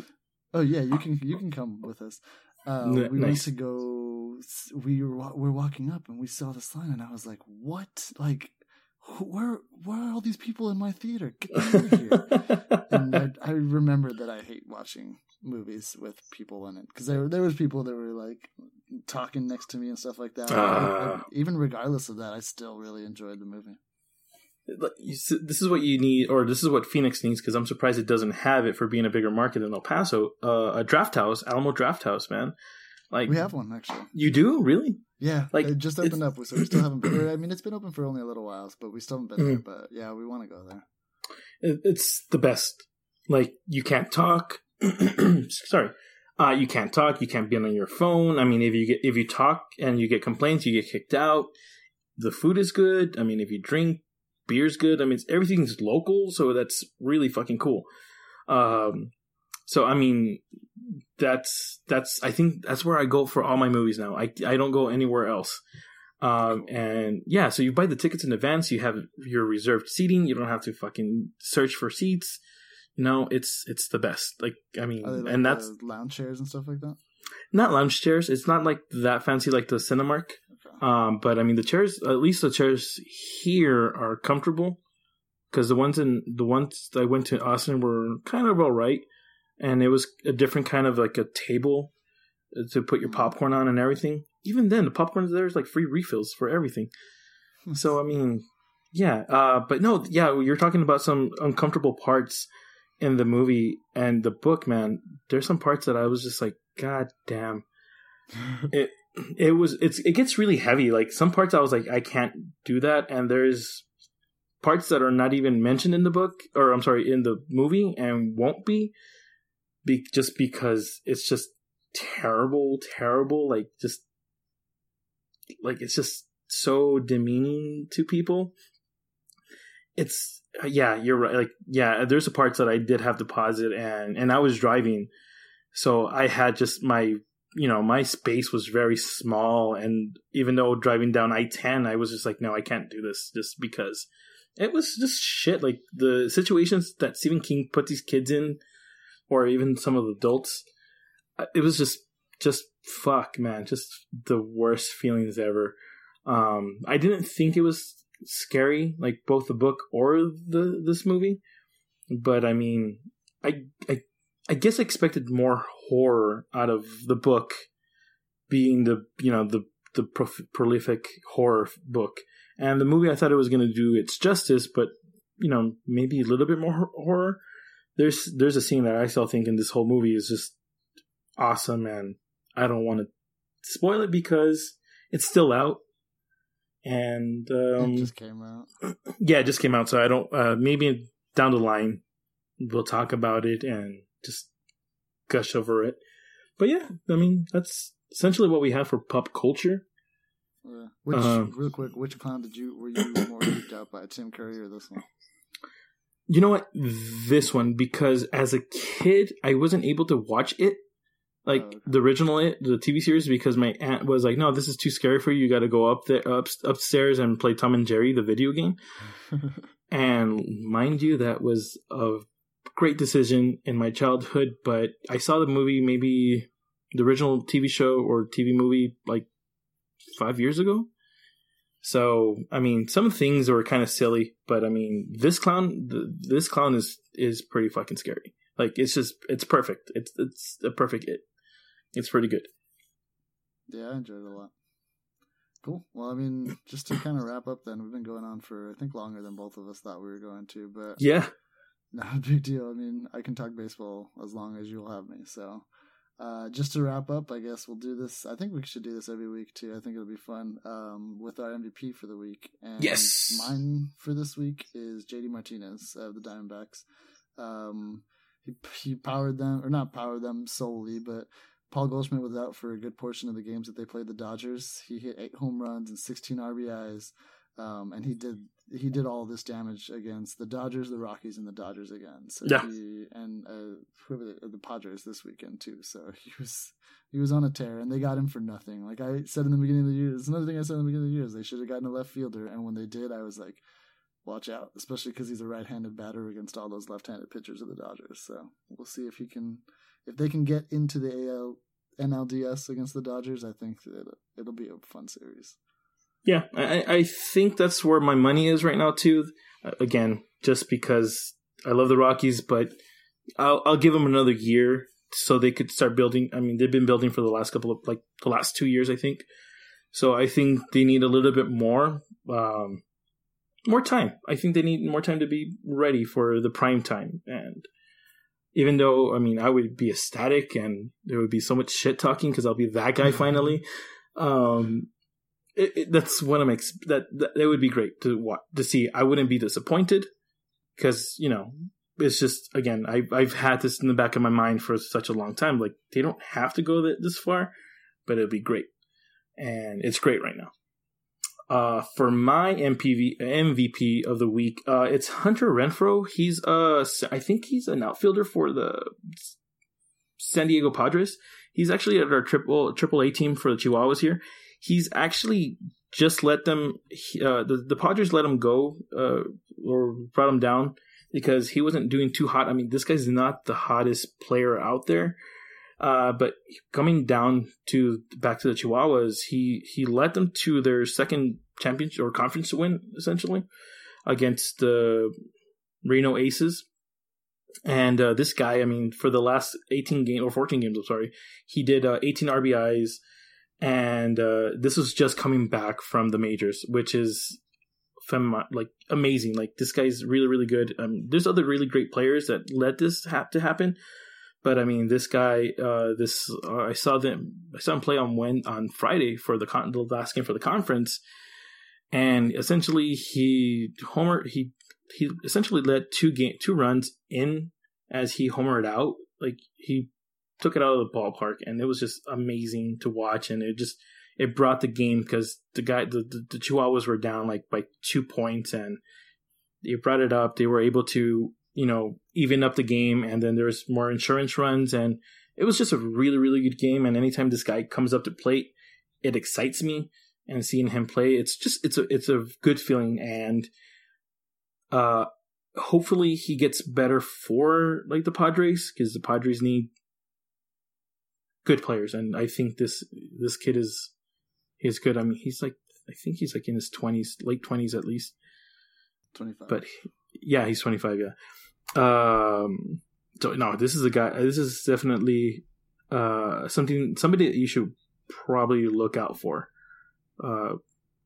Oh yeah, you can you can come with us. Uh, we went to go. We were we were walking up and we saw this line, and I was like, "What? Like, where where are all these people in my theater? Get out of here!" and I, I remembered that I hate watching movies with people in it because there there was people that were like talking next to me and stuff like that. Ah. Even regardless of that, I still really enjoyed the movie. This is what you need, or this is what Phoenix needs, because I'm surprised it doesn't have it for being a bigger market than El Paso. Uh, a draft house, Alamo Draft House, man. Like We have one actually. you do really? Yeah, Like, it just opened up, so we still haven't. Been, I mean, it's been open for only a little while, but we still haven't been there. But yeah, we want to go there. It's the best. Like you can't talk. Sorry, uh, you can't talk. You can't be on your phone. I mean, if you get if you talk and you get complaints, you get kicked out. The food is good. I mean, if you drink, beer's good. I mean, it's, everything's local, so that's really fucking cool. Um, so I mean, that's that's I think that's where I go for all my movies now. I I don't go anywhere else. Um, and yeah, so you buy the tickets in advance. You have your reserved seating. You don't have to fucking search for seats. No, it's it's the best. Like I mean, like and that's lounge chairs and stuff like that. not lounge chairs. It's not like that fancy like the Cinemark. Okay. Um, but I mean, the chairs, at least the chairs here are comfortable because the ones in the ones I went to Austin were kind of all right, and it was a different kind of like a table uh, to put your mm-hmm. popcorn on and everything. Even then, the popcorn there is like free refills for everything. Hmm. So I mean, yeah. Uh, but no, yeah, you're talking about some uncomfortable parts in the movie and the book, man. There's some parts that I was just like, God damn it it was it's it gets really heavy like some parts i was like i can't do that and there's parts that are not even mentioned in the book or i'm sorry in the movie and won't be, be just because it's just terrible terrible like just like it's just so demeaning to people it's uh, yeah you're right like yeah there's a parts that i did have to pause it and and i was driving so i had just my you know, my space was very small. And even though driving down I 10, I was just like, no, I can't do this just because it was just shit. Like the situations that Stephen King put these kids in, or even some of the adults, uh, it was just, just fuck, man. Just the worst feelings ever. Um, I didn't think it was scary, like both the book or the this movie. But I mean, I, I I guess I expected more horror out of the book, being the you know the the prof- prolific horror book, and the movie I thought it was going to do its justice, but you know maybe a little bit more horror. There's there's a scene that I still think in this whole movie is just awesome, and I don't want to spoil it because it's still out, and um, it just came out. yeah, it just came out, so I don't. Uh, maybe down the line we'll talk about it and just gush over it. But yeah, I mean that's essentially what we have for pop culture. Yeah. Which Um, real quick, which clown did you were you more freaked out by, Tim Curry or this one? You know what? This one because as a kid I wasn't able to watch it. Like Oh, okay. the original it, the TV series, because my aunt was like, "No, this is too scary for you. You got to go up there, up, upstairs, and play Tom and Jerry, the video game." And mind you, that was a great decision in my childhood, but I saw the movie maybe the original TV show or TV movie like five years ago. So, I mean, some things were kind of silly, but I mean, this clown, th- this clown is is pretty fucking scary. Like, it's just, it's perfect. It's it's a perfect it. It's pretty good. yeah, I enjoyed it a lot. Cool. Well, I mean, just to kind of wrap up, then we've been going on for I think longer than both of us thought we were going to, but Yeah, not a big deal. I mean, I can talk baseball as long as you'll have me. So, uh, just to wrap up, I guess we'll do this. I think we should do this every week too. I think it'll be fun um, with our MVP for the week. And Yes. mine for this week is JD Martinez of the Diamondbacks. Um, he he powered them, or not powered them solely, but Paul Goldschmidt was out for a good portion of the games that they played the Dodgers. He hit eight home runs and 16 RBIs, um, and he did he did all this damage against the Dodgers, the Rockies, and the Dodgers again. So Yeah. he and uh, whoever the, the Padres this weekend too. So he was he was on a tear, and they got him for nothing. Like I said in the beginning of the year, it's another thing I said in the beginning of the year is they should have gotten a left fielder, and when they did, I was like, watch out, especially because he's a right-handed batter against all those left-handed pitchers of the Dodgers. So we'll see if he can, if they can get into the AL NLDS against the Dodgers, I think it'll, it'll be a fun series. Yeah, I, I think that's where my money is right now too. Again, just because I love the Rockies, but I'll I'll give them another year so they could start building. I mean, they've been building for the last couple of like the last two years, I think. So I think they need a little bit more, um, more time. I think they need more time to be ready for the prime time. And even though, I mean, I would be ecstatic and there would be so much shit talking because I'll be that guy finally. Um, it, it, that's what I'm that, that that would be great to watch to see. I wouldn't be disappointed because you know it's just again I I've had this in the back of my mind for such a long time. Like they don't have to go that, this far, but it'd be great, and it's great right now. Uh, for my MPV MVP of the week, uh, it's Hunter Renfroe. He's uh, I think he's an outfielder for the San Diego Padres. He's actually at our triple triple A team for the Chihuahuas here. He's actually just let them. Uh, the the Padres let him go uh, or brought him down because he wasn't doing too hot. I mean, this guy's not the hottest player out there. Uh, but coming down to back to the Chihuahuas, he he led them to their second championship or conference win essentially against the Reno Aces. And uh, this guy, I mean, for the last 18 games or 14 games, I'm sorry, he did uh, 18 RBIs, and uh, this was just coming back from the majors, which is fem- like amazing. Like this guy's really really good. Um, there's other really great players that led this have to happen, but I mean this guy. Uh, this uh, I saw them. I saw him play on when on Friday for the con- the last game for the conference, and essentially he homer he he essentially led two game two runs in as he homered out. Like he took it out of the ballpark, and it was just amazing to watch. And it just it brought the game because the guy the, the, the Chihuahuas were down like by two points, and they brought it up. They were able to you know even up the game, and then there was more insurance runs, and it was just a really really good game. And anytime this guy comes up to plate, it excites me. And seeing him play, it's just it's a it's a good feeling, and uh, hopefully he gets better for like the Padres because the Padres need good players, and I think this this kid is he's good. I mean, he's like I think he's like in his twenties, late twenties at least. Twenty five. But yeah, he's twenty five. Yeah. Um. So no, this is a guy. This is definitely uh something somebody that you should probably look out for. Uh,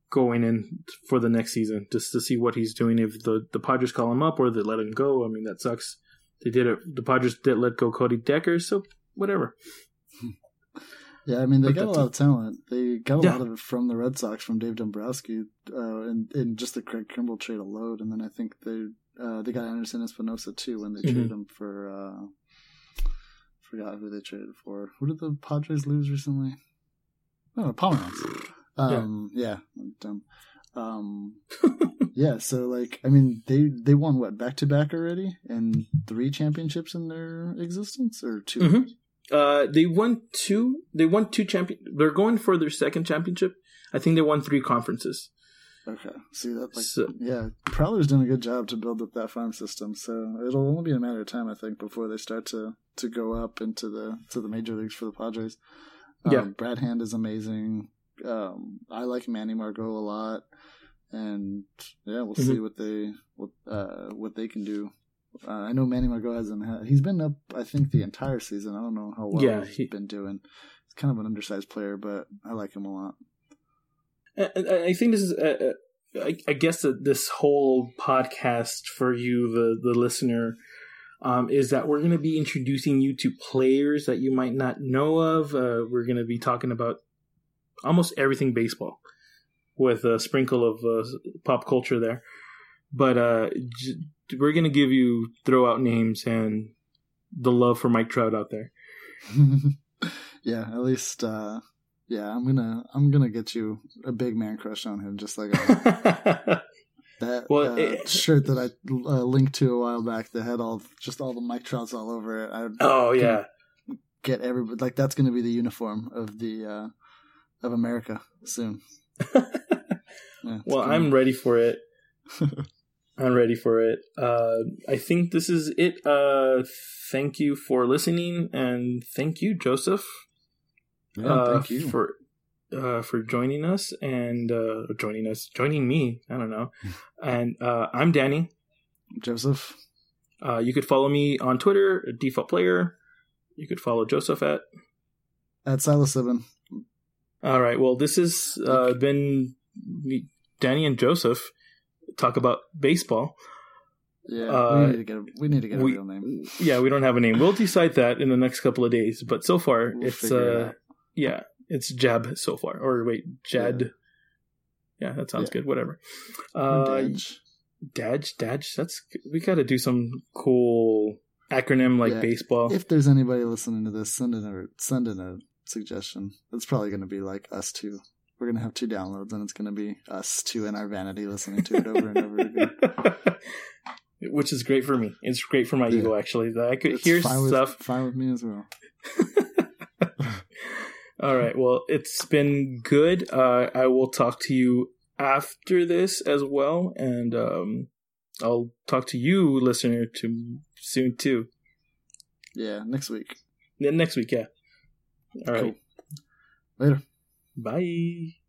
going in for the next season just to see what he's doing. If the the Padres call him up or they let him go, I mean that sucks. They did it. The Padres did let go Cody Decker, so whatever. Yeah, I mean they but got a lot of talent. They got a yeah. lot of it from the Red Sox, from Dave Dombrowski, uh, and, and just the Craig Kimbrel trade alone. And then I think they uh, they got Anderson Espinoza too when they mm-hmm. traded him for. Uh, forgot who they traded for. Who did the Padres lose recently? Oh, Pomeranz. Um, yeah, yeah dumb. Um, yeah, so like, I mean, they they won what back to back already, and three championships in their existence, or 2 mm-hmm. Uh, they won two. They won two champion. They're going for their second championship. I think they won three conferences. Okay, see that like so, yeah, Preller's doing a good job to build up that farm system. So it'll only be a matter of time, I think, before they start to to go up into the to the major leagues for the Padres. Um, yeah, Brad Hand is amazing. Um, I like Manny Margot a lot, and yeah, we'll mm-hmm. see what they what uh, what they can do uh, I know Manny Margot hasn't had. He's been up, I think, the entire season. I don't know how well yeah, he's he, been doing. He's kind of an undersized player, but I like him a lot. I, I think this is. Uh, uh, I, I, guess that this whole podcast for you, the the listener, um, is that we're going to be introducing you to players that you might not know of. Uh, we're going to be talking about almost everything baseball, with a sprinkle of uh, pop culture there. But uh, j- we're gonna give you throw out names and the love for Mike Trout out there. yeah, at least uh yeah, I'm gonna I'm gonna get you a big man crush on him, just like a, that well, uh, it, shirt that I uh, linked to a while back that had all just all the Mike Trouts all over it. I, oh yeah, get everybody like that's gonna be the uniform of the uh of America soon. yeah, well, I'm ready for it. I'm ready for it. Uh, I think this is it. Uh, thank you for listening, and thank you, Joseph. Yeah, uh, thank you. for uh, for joining us and uh, joining us, joining me. I don't know. and uh, I'm Danny. Joseph. Uh, you could follow me on Twitter, default player. You could follow Joseph at. At Silas7. All right. Well, this has uh, been Danny and Joseph talk about baseball. Yeah, Uh, we need to get a, we need to get a we- real name. Yeah, we don't have a name. We'll decide that in the next couple of days. But so far, We'll it's figure it uh, yeah, it's Jab so far. Or wait, Jad. Yeah, that sounds Yeah. good. Whatever. Uh, Daj. Daj, Daj. That's we got to do some cool acronym like Yeah. baseball. If there's anybody listening to this, send in a send in a suggestion. It's probably going to be like us two. We're going to have two downloads, and it's going to be us two in our vanity listening to it over and over again. Which is great for me. It's great for my Yeah. ego, actually. That I could It's hear fine with, stuff. fine with me as well. All right. Well, it's been good. Uh, I will talk to you after this as well, and um, I'll talk to you, listener, to soon too. Yeah, next week. Then next week, yeah. All right. Cool. Later. Bye.